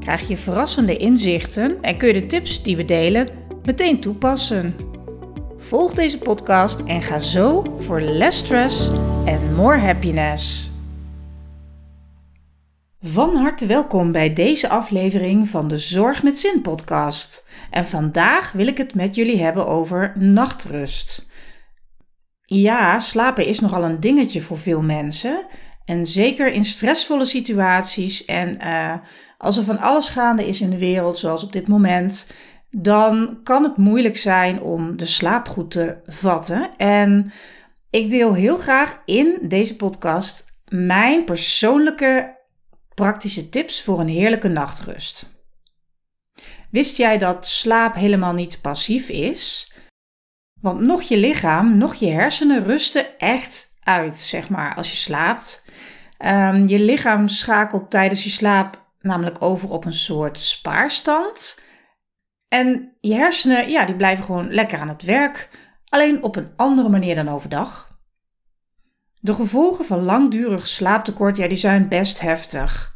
krijg je verrassende inzichten en kun je de tips die we delen meteen toepassen. Volg deze podcast en ga zo voor less stress en more happiness. Van harte welkom bij deze aflevering van de Zorg met Zin podcast. En vandaag wil ik het met jullie hebben over nachtrust. Ja, slapen is nogal een dingetje voor veel mensen. En zeker in stressvolle situaties en uh, als er van alles gaande is in de wereld, zoals op dit moment, dan kan het moeilijk zijn om de slaap goed te vatten. En ik deel heel graag in deze podcast mijn persoonlijke praktische tips voor een heerlijke nachtrust. Wist jij dat slaap helemaal niet passief is? Want nog je lichaam, nog je hersenen rusten echt uit, zeg maar, als je slaapt. Um, je lichaam schakelt tijdens je slaap namelijk over op een soort spaarstand. En je hersenen, ja, die blijven gewoon lekker aan het werk, alleen op een andere manier dan overdag. De gevolgen van langdurig slaaptekort, ja, die zijn best heftig.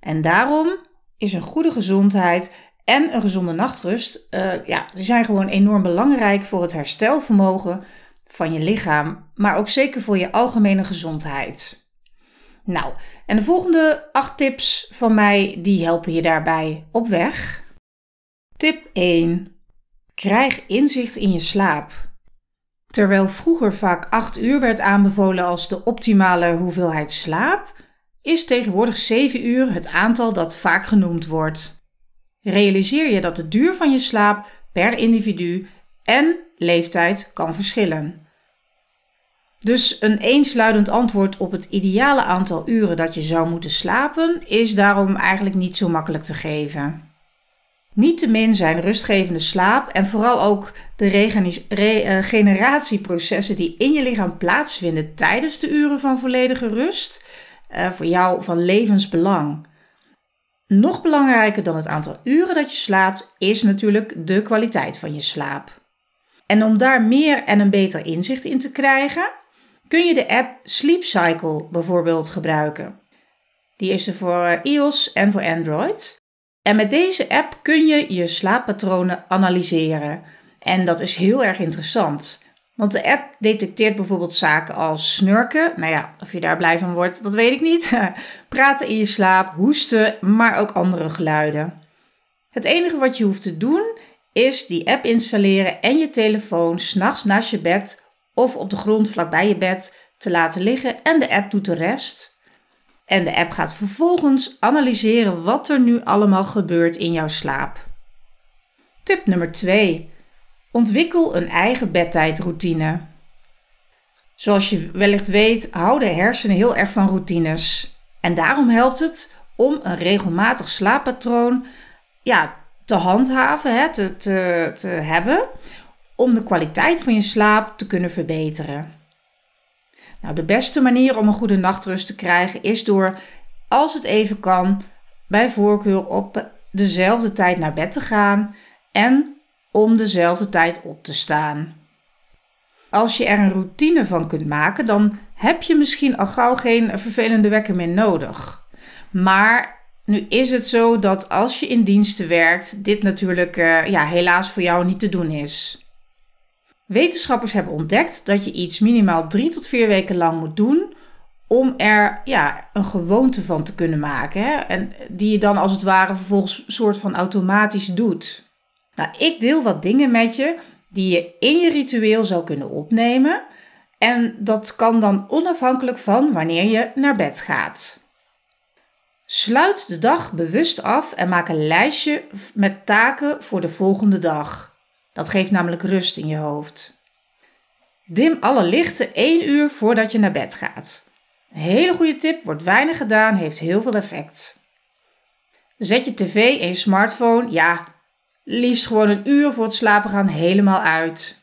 En daarom is een goede gezondheid en een gezonde nachtrust, uh, ja, die zijn gewoon enorm belangrijk voor het herstelvermogen van je lichaam, maar ook zeker voor je algemene gezondheid. Nou, en de volgende acht tips van mij, die helpen je daarbij op weg. Tip 1. Krijg inzicht in je slaap. Terwijl vroeger vaak 8 uur werd aanbevolen als de optimale hoeveelheid slaap, is tegenwoordig 7 uur het aantal dat vaak genoemd wordt. Realiseer je dat de duur van je slaap per individu en leeftijd kan verschillen. Dus een eensluidend antwoord op het ideale aantal uren dat je zou moeten slapen is daarom eigenlijk niet zo makkelijk te geven. Niettemin zijn rustgevende slaap en vooral ook de regeneratieprocessen die in je lichaam plaatsvinden tijdens de uren van volledige rust uh, voor jou van levensbelang. Nog belangrijker dan het aantal uren dat je slaapt is natuurlijk de kwaliteit van je slaap. En om daar meer en een beter inzicht in te krijgen, kun je de app Sleep Cycle bijvoorbeeld gebruiken. Die is er voor iOS en voor Android. En met deze app kun je je slaappatronen analyseren. En dat is heel erg interessant. Want de app detecteert bijvoorbeeld zaken als snurken. Nou ja, of je daar blij van wordt, dat weet ik niet. Praten in je slaap, hoesten, maar ook andere geluiden. Het enige wat je hoeft te doen is die app installeren en je telefoon s'nachts naast je bed of op de grond vlakbij je bed te laten liggen en de app doet de rest. En de app gaat vervolgens analyseren wat er nu allemaal gebeurt in jouw slaap. Tip nummer 2. Ontwikkel een eigen bedtijdroutine. Zoals je wellicht weet, houden hersenen heel erg van routines. En daarom helpt het om een regelmatig slaappatroon ja, te handhaven, hè, te, te, te hebben, om de kwaliteit van je slaap te kunnen verbeteren. Nou, de beste manier om een goede nachtrust te krijgen is door, als het even kan, bij voorkeur op dezelfde tijd naar bed te gaan en om dezelfde tijd op te staan. Als je er een routine van kunt maken, dan heb je misschien al gauw geen vervelende wekker meer nodig. Maar nu is het zo dat als je in diensten werkt, dit natuurlijk uh, ja, helaas voor jou niet te doen is. Wetenschappers hebben ontdekt dat je iets minimaal drie tot vier weken lang moet doen om er ja, een gewoonte van te kunnen maken. Hè? En die je dan als het ware vervolgens soort van automatisch doet. Nou, ik deel wat dingen met je die je in je ritueel zou kunnen opnemen. En dat kan dan onafhankelijk van wanneer je naar bed gaat. Sluit de dag bewust af en maak een lijstje met taken voor de volgende dag. Dat geeft namelijk rust in je hoofd. Dim alle lichten 1 uur voordat je naar bed gaat. Een hele goede tip, wordt weinig gedaan, heeft heel veel effect. Zet je tv en je smartphone, ja, liefst gewoon een uur voor het slapen gaan helemaal uit.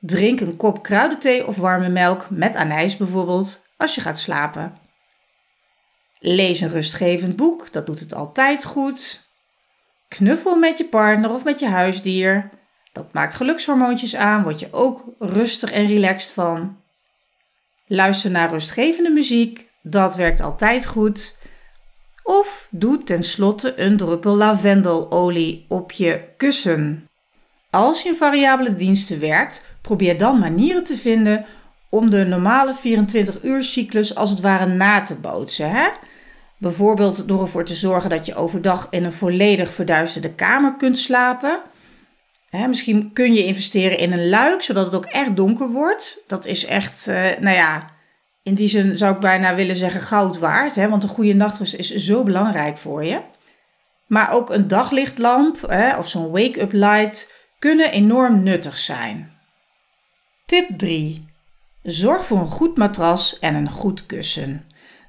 Drink een kop kruidenthee of warme melk met anijs bijvoorbeeld als je gaat slapen. Lees een rustgevend boek, dat doet het altijd goed. Knuffel met je partner of met je huisdier. Dat maakt gelukshormoontjes aan, word je ook rustig en relaxed van. Luister naar rustgevende muziek, dat werkt altijd goed. Of doe tenslotte een druppel lavendelolie op je kussen. Als je in variabele diensten werkt, probeer dan manieren te vinden om de normale 24-uur cyclus als het ware na te bootsen. Hè? Bijvoorbeeld door ervoor te zorgen dat je overdag in een volledig verduisterde kamer kunt slapen. Misschien kun je investeren in een luik, zodat het ook echt donker wordt. Dat is echt, uh, nou ja, in die zin zou ik bijna willen zeggen goud waard. Hè, want een goede nachtrust is zo belangrijk voor je. Maar ook een daglichtlamp of zo'n wake-up light kunnen enorm nuttig zijn. Tip 3. Zorg voor een goed matras en een goed kussen.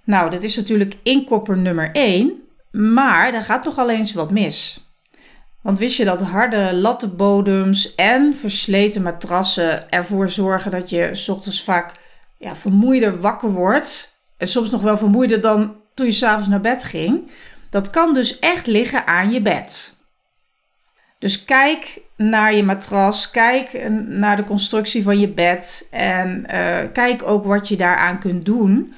Nou, dit is natuurlijk inkopper nummer 1, maar daar gaat nogal eens wat mis. Want wist je dat harde lattenbodems en versleten matrassen ervoor zorgen dat je s ochtends vaak ja, vermoeider wakker wordt? En soms nog wel vermoeider dan toen je s'avonds naar bed ging. Dat kan dus echt liggen aan je bed. Dus kijk naar je matras, kijk naar de constructie van je bed en uh, kijk ook wat je daaraan kunt doen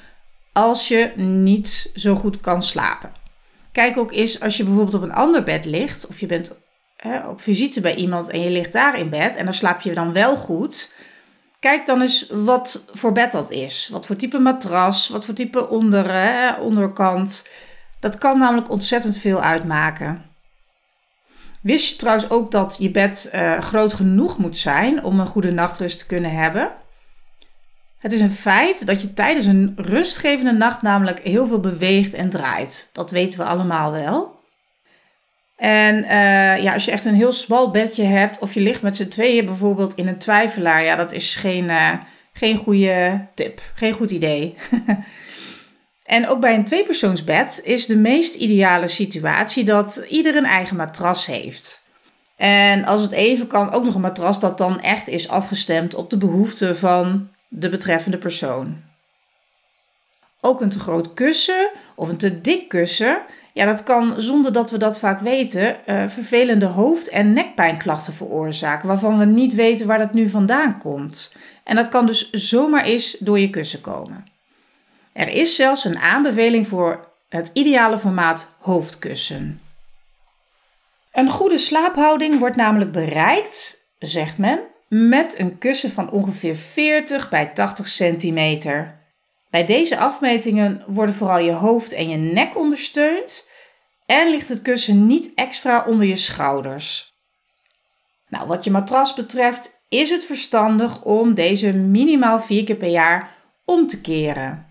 als je niet zo goed kan slapen. Kijk ook eens als je bijvoorbeeld op een ander bed ligt of je bent hè, op visite bij iemand en je ligt daar in bed en dan slaap je dan wel goed. Kijk dan eens wat voor bed dat is. Wat voor type matras, wat voor type onder, hè, onderkant. Dat kan namelijk ontzettend veel uitmaken. Wist je trouwens ook dat je bed uh, groot genoeg moet zijn om een goede nachtrust te kunnen hebben? Het is een feit dat je tijdens een rustgevende nacht namelijk heel veel beweegt en draait. Dat weten we allemaal wel. En uh, ja, als je echt een heel smal bedje hebt of je ligt met z'n tweeën bijvoorbeeld in een twijfelaar, ja, dat is geen, uh, geen goede tip, geen goed idee. en ook bij een tweepersoonsbed is de meest ideale situatie dat ieder een eigen matras heeft. En als het even kan, ook nog een matras dat dan echt is afgestemd op de behoeften van de betreffende persoon. Ook een te groot kussen of een te dik kussen, ja, dat kan zonder dat we dat vaak weten, uh, vervelende hoofd- en nekpijnklachten veroorzaken, waarvan we niet weten waar dat nu vandaan komt. En dat kan dus zomaar eens door je kussen komen. Er is zelfs een aanbeveling voor het ideale formaat hoofdkussen. Een goede slaaphouding wordt namelijk bereikt, zegt men, met een kussen van ongeveer 40 bij 80 centimeter. Bij deze afmetingen worden vooral je hoofd en je nek ondersteund en ligt het kussen niet extra onder je schouders. Nou, wat je matras betreft is het verstandig om deze minimaal vier keer per jaar om te keren.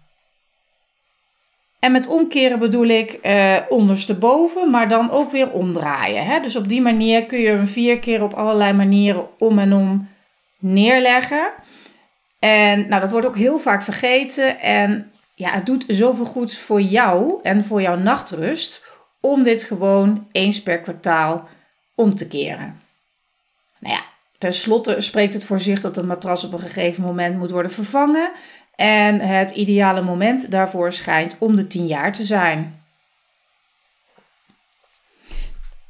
En met omkeren bedoel ik eh, ondersteboven, maar dan ook weer omdraaien. Hè? Dus op die manier kun je hem vier keer op allerlei manieren om en om neerleggen. En nou, dat wordt ook heel vaak vergeten. En ja, het doet zoveel goeds voor jou en voor jouw nachtrust om dit gewoon eens per kwartaal om te keren. Nou ja, tenslotte spreekt het voor zich dat een matras op een gegeven moment moet worden vervangen. En het ideale moment daarvoor schijnt om de 10 jaar te zijn.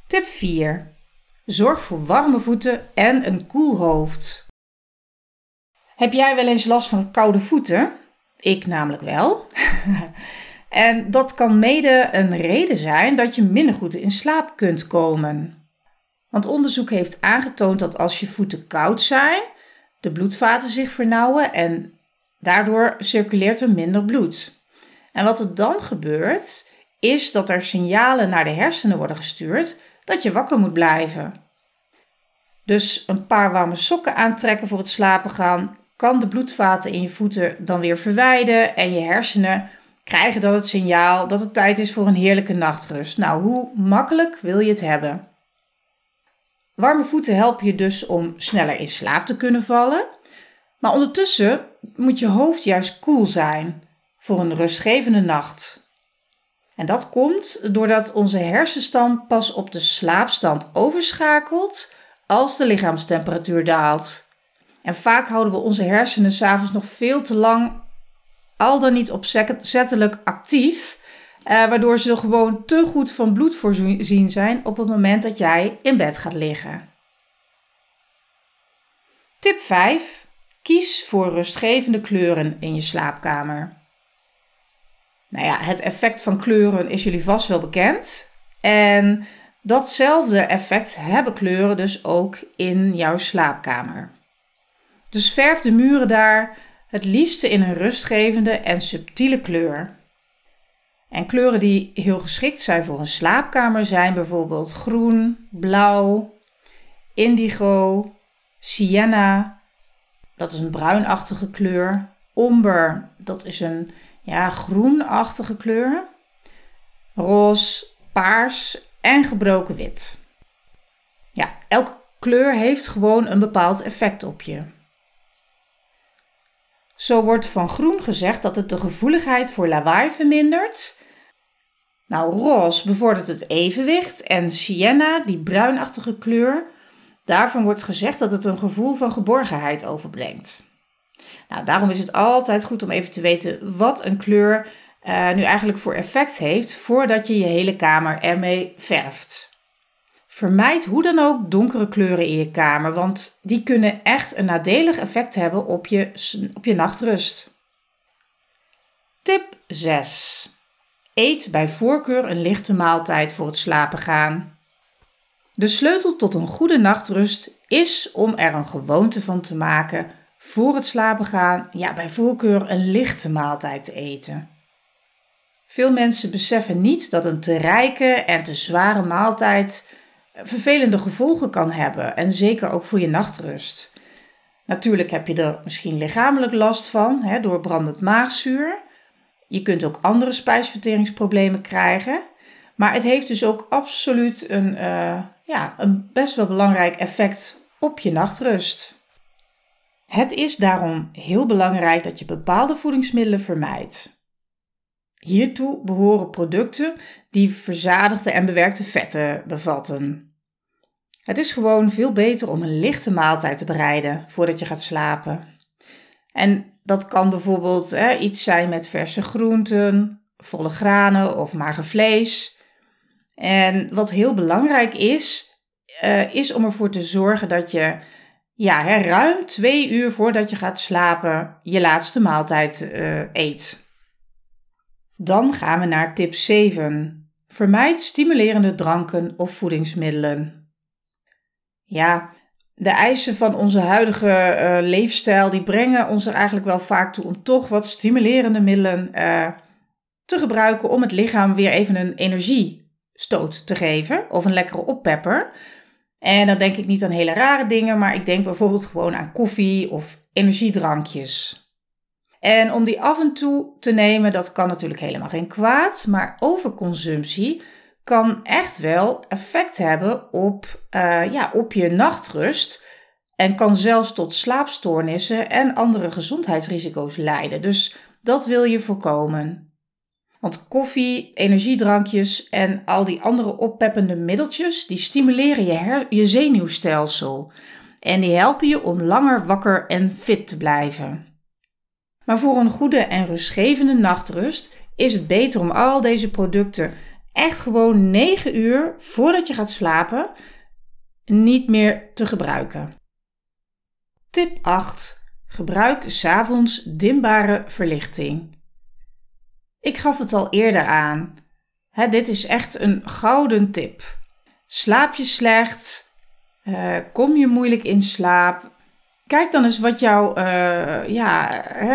Tip 4. Zorg voor warme voeten en een koel hoofd. Heb jij wel eens last van koude voeten? Ik namelijk wel. en dat kan mede een reden zijn dat je minder goed in slaap kunt komen. Want onderzoek heeft aangetoond dat als je voeten koud zijn, de bloedvaten zich vernauwen en daardoor circuleert er minder bloed. En wat er dan gebeurt, is dat er signalen naar de hersenen worden gestuurd dat je wakker moet blijven. Dus een paar warme sokken aantrekken voor het slapen gaan kan de bloedvaten in je voeten dan weer verwijden en je hersenen krijgen dan het signaal dat het tijd is voor een heerlijke nachtrust. Nou, hoe makkelijk wil je het hebben? Warme voeten helpen je dus om sneller in slaap te kunnen vallen. Maar ondertussen moet je hoofd juist koel zijn voor een rustgevende nacht. En dat komt doordat onze hersenstam pas op de slaapstand overschakelt als de lichaamstemperatuur daalt. En vaak houden we onze hersenen s'avonds nog veel te lang, al dan niet opzettelijk actief, eh, waardoor ze gewoon te goed van bloed voorzien zijn op het moment dat jij in bed gaat liggen. Tip 5. Kies voor rustgevende kleuren in je slaapkamer. Nou ja, het effect van kleuren is jullie vast wel bekend. En datzelfde effect hebben kleuren dus ook in jouw slaapkamer. Dus verf de muren daar het liefste in een rustgevende en subtiele kleur. En kleuren die heel geschikt zijn voor een slaapkamer zijn bijvoorbeeld groen, blauw, indigo, sienna, dat is een bruinachtige kleur, omber, dat is een ja, groenachtige kleur, roze, paars en gebroken wit. Ja, elke kleur heeft gewoon een bepaald effect op je. Zo wordt van groen gezegd dat het de gevoeligheid voor lawaai vermindert. Nou, roze bevordert het evenwicht en sienna, die bruinachtige kleur, daarvan wordt gezegd dat het een gevoel van geborgenheid overbrengt. Nou, daarom is het altijd goed om even te weten wat een kleur uh, nu eigenlijk voor effect heeft voordat je je hele kamer ermee verft. Vermijd hoe dan ook donkere kleuren in je kamer, want die kunnen echt een nadelig effect hebben op je, op je nachtrust. Tip 6. Eet bij voorkeur een lichte maaltijd voor het slapen gaan. De sleutel tot een goede nachtrust is om er een gewoonte van te maken voor het slapen gaan, ja, bij voorkeur een lichte maaltijd te eten. Veel mensen beseffen niet dat een te rijke en te zware maaltijd vervelende gevolgen kan hebben en zeker ook voor je nachtrust. Natuurlijk heb je er misschien lichamelijk last van hè, door brandend maagzuur. Je kunt ook andere spijsverteringsproblemen krijgen. Maar het heeft dus ook absoluut een, uh, ja, een best wel belangrijk effect op je nachtrust. Het is daarom heel belangrijk dat je bepaalde voedingsmiddelen vermijdt. Hiertoe behoren producten die verzadigde en bewerkte vetten bevatten. Het is gewoon veel beter om een lichte maaltijd te bereiden voordat je gaat slapen. En dat kan bijvoorbeeld hè, iets zijn met verse groenten, volle granen of mager vlees. En wat heel belangrijk is, uh, is om ervoor te zorgen dat je ja, ruim twee uur voordat je gaat slapen je laatste maaltijd uh, eet. Dan gaan we naar tip 7. Vermijd stimulerende dranken of voedingsmiddelen. Ja, de eisen van onze huidige uh, leefstijl die brengen ons er eigenlijk wel vaak toe om toch wat stimulerende middelen te gebruiken om het lichaam weer even een energiestoot te geven of een lekkere oppepper. En dan denk ik niet aan hele rare dingen, maar ik denk bijvoorbeeld gewoon aan koffie of energiedrankjes. En om die af en toe te nemen, dat kan natuurlijk helemaal geen kwaad, maar overconsumptie kan echt wel effect hebben op, uh, ja, op je nachtrust en kan zelfs tot slaapstoornissen en andere gezondheidsrisico's leiden. Dus dat wil je voorkomen. Want koffie, energiedrankjes en al die andere oppeppende middeltjes, die stimuleren je, je zenuwstelsel. En die helpen je om langer wakker en fit te blijven. Maar voor een goede en rustgevende nachtrust is het beter om al deze producten echt gewoon 9 uur voordat je gaat slapen niet meer te gebruiken. Tip 8. Gebruik s'avonds dimbare verlichting. Ik gaf het al eerder aan. dit is echt een gouden tip. Slaap je slecht? Uh, kom je moeilijk in slaap? Kijk dan eens wat jouw uh, ja,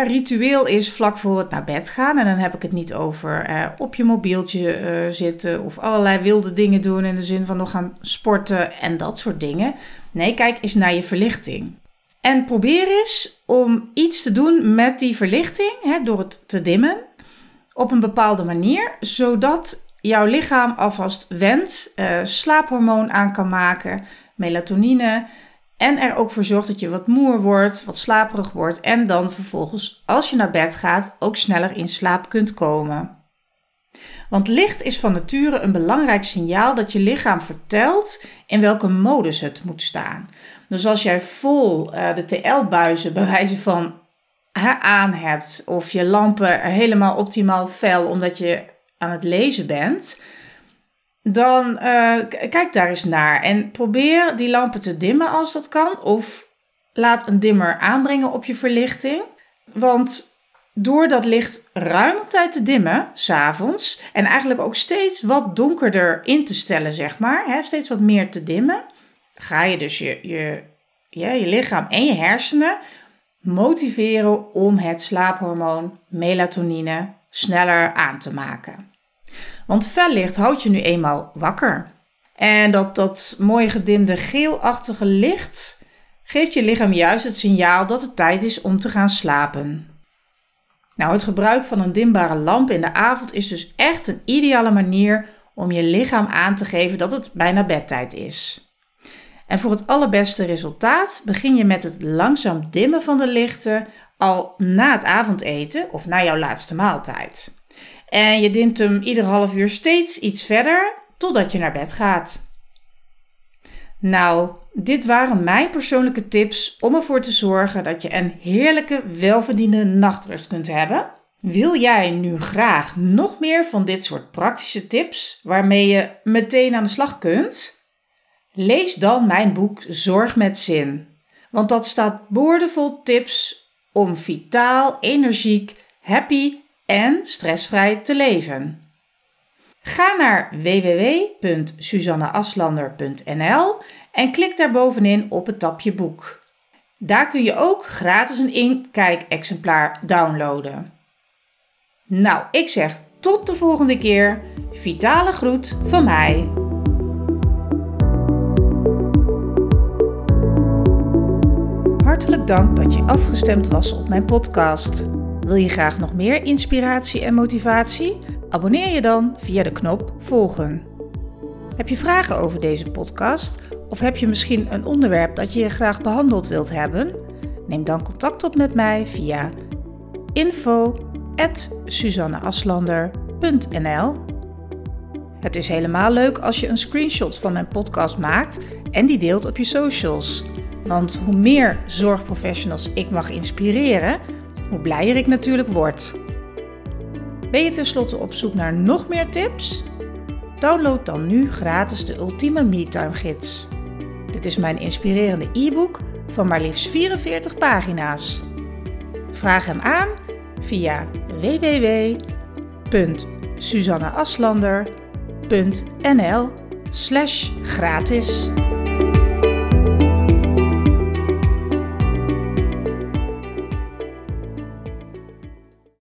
ritueel is vlak voor het naar bed gaan. En dan heb ik het niet over uh, op je mobieltje zitten of allerlei wilde dingen doen in de zin van nog gaan sporten en dat soort dingen. Nee, kijk eens naar je verlichting. En probeer eens om iets te doen met die verlichting hè, door het te dimmen op een bepaalde manier, zodat jouw lichaam alvast wendt, uh, slaaphormoon aan kan maken, melatonine. En er ook voor zorgt dat je wat moer wordt, wat slaperig wordt. En dan vervolgens, als je naar bed gaat, ook sneller in slaap kunt komen. Want licht is van nature een belangrijk signaal dat je lichaam vertelt in welke modus het moet staan. Dus als jij vol uh, de TL-buizen bij wijze van aan hebt, of je lampen helemaal optimaal fel omdat je aan het lezen bent, dan uh, kijk daar eens naar en probeer die lampen te dimmen als dat kan, of laat een dimmer aanbrengen op je verlichting. Want door dat licht ruim op tijd te dimmen, s'avonds, en eigenlijk ook steeds wat donkerder in te stellen, zeg maar, hè, steeds wat meer te dimmen, ga je dus je, je, ja, je lichaam en je hersenen motiveren om het slaaphormoon melatonine sneller aan te maken. Want fel licht houdt je nu eenmaal wakker. En dat, dat mooie gedimde geelachtige licht geeft je lichaam juist het signaal dat het tijd is om te gaan slapen. Nou, het gebruik van een dimbare lamp in de avond is dus echt een ideale manier om je lichaam aan te geven dat het bijna bedtijd is. En voor het allerbeste resultaat begin je met het langzaam dimmen van de lichten al na het avondeten of na jouw laatste maaltijd. En je dimt hem ieder half uur steeds iets verder totdat je naar bed gaat. Nou, dit waren mijn persoonlijke tips om ervoor te zorgen dat je een heerlijke, welverdiende nachtrust kunt hebben. Wil jij nu graag nog meer van dit soort praktische tips waarmee je meteen aan de slag kunt? Lees dan mijn boek Zorg met Zin. Want dat staat boordevol tips om vitaal, energiek, happy en stressvrij te leven. Ga naar www.suzanneaslander.nl en klik daar bovenin op het tapje boek. Daar kun je ook gratis een inkijk-exemplaar downloaden. Nou, ik zeg tot de volgende keer. Vitale groet van mij. Hartelijk dank dat je afgestemd was op mijn podcast. Wil je graag nog meer inspiratie en motivatie? Abonneer je dan via de knop volgen. Heb je vragen over deze podcast of heb je misschien een onderwerp dat je graag behandeld wilt hebben? Neem dan contact op met mij via info@suzanneaslander.nl. Het is helemaal leuk als je een screenshot van mijn podcast maakt en die deelt op je socials. Want hoe meer zorgprofessionals ik mag inspireren, hoe blijer ik natuurlijk word. Ben je tenslotte op zoek naar nog meer tips? Download dan nu gratis de Ultieme MeTime Gids. Dit is mijn inspirerende e-book van maar liefst 44 pagina's. Vraag hem aan via www.suzanneaslander.nl gratis.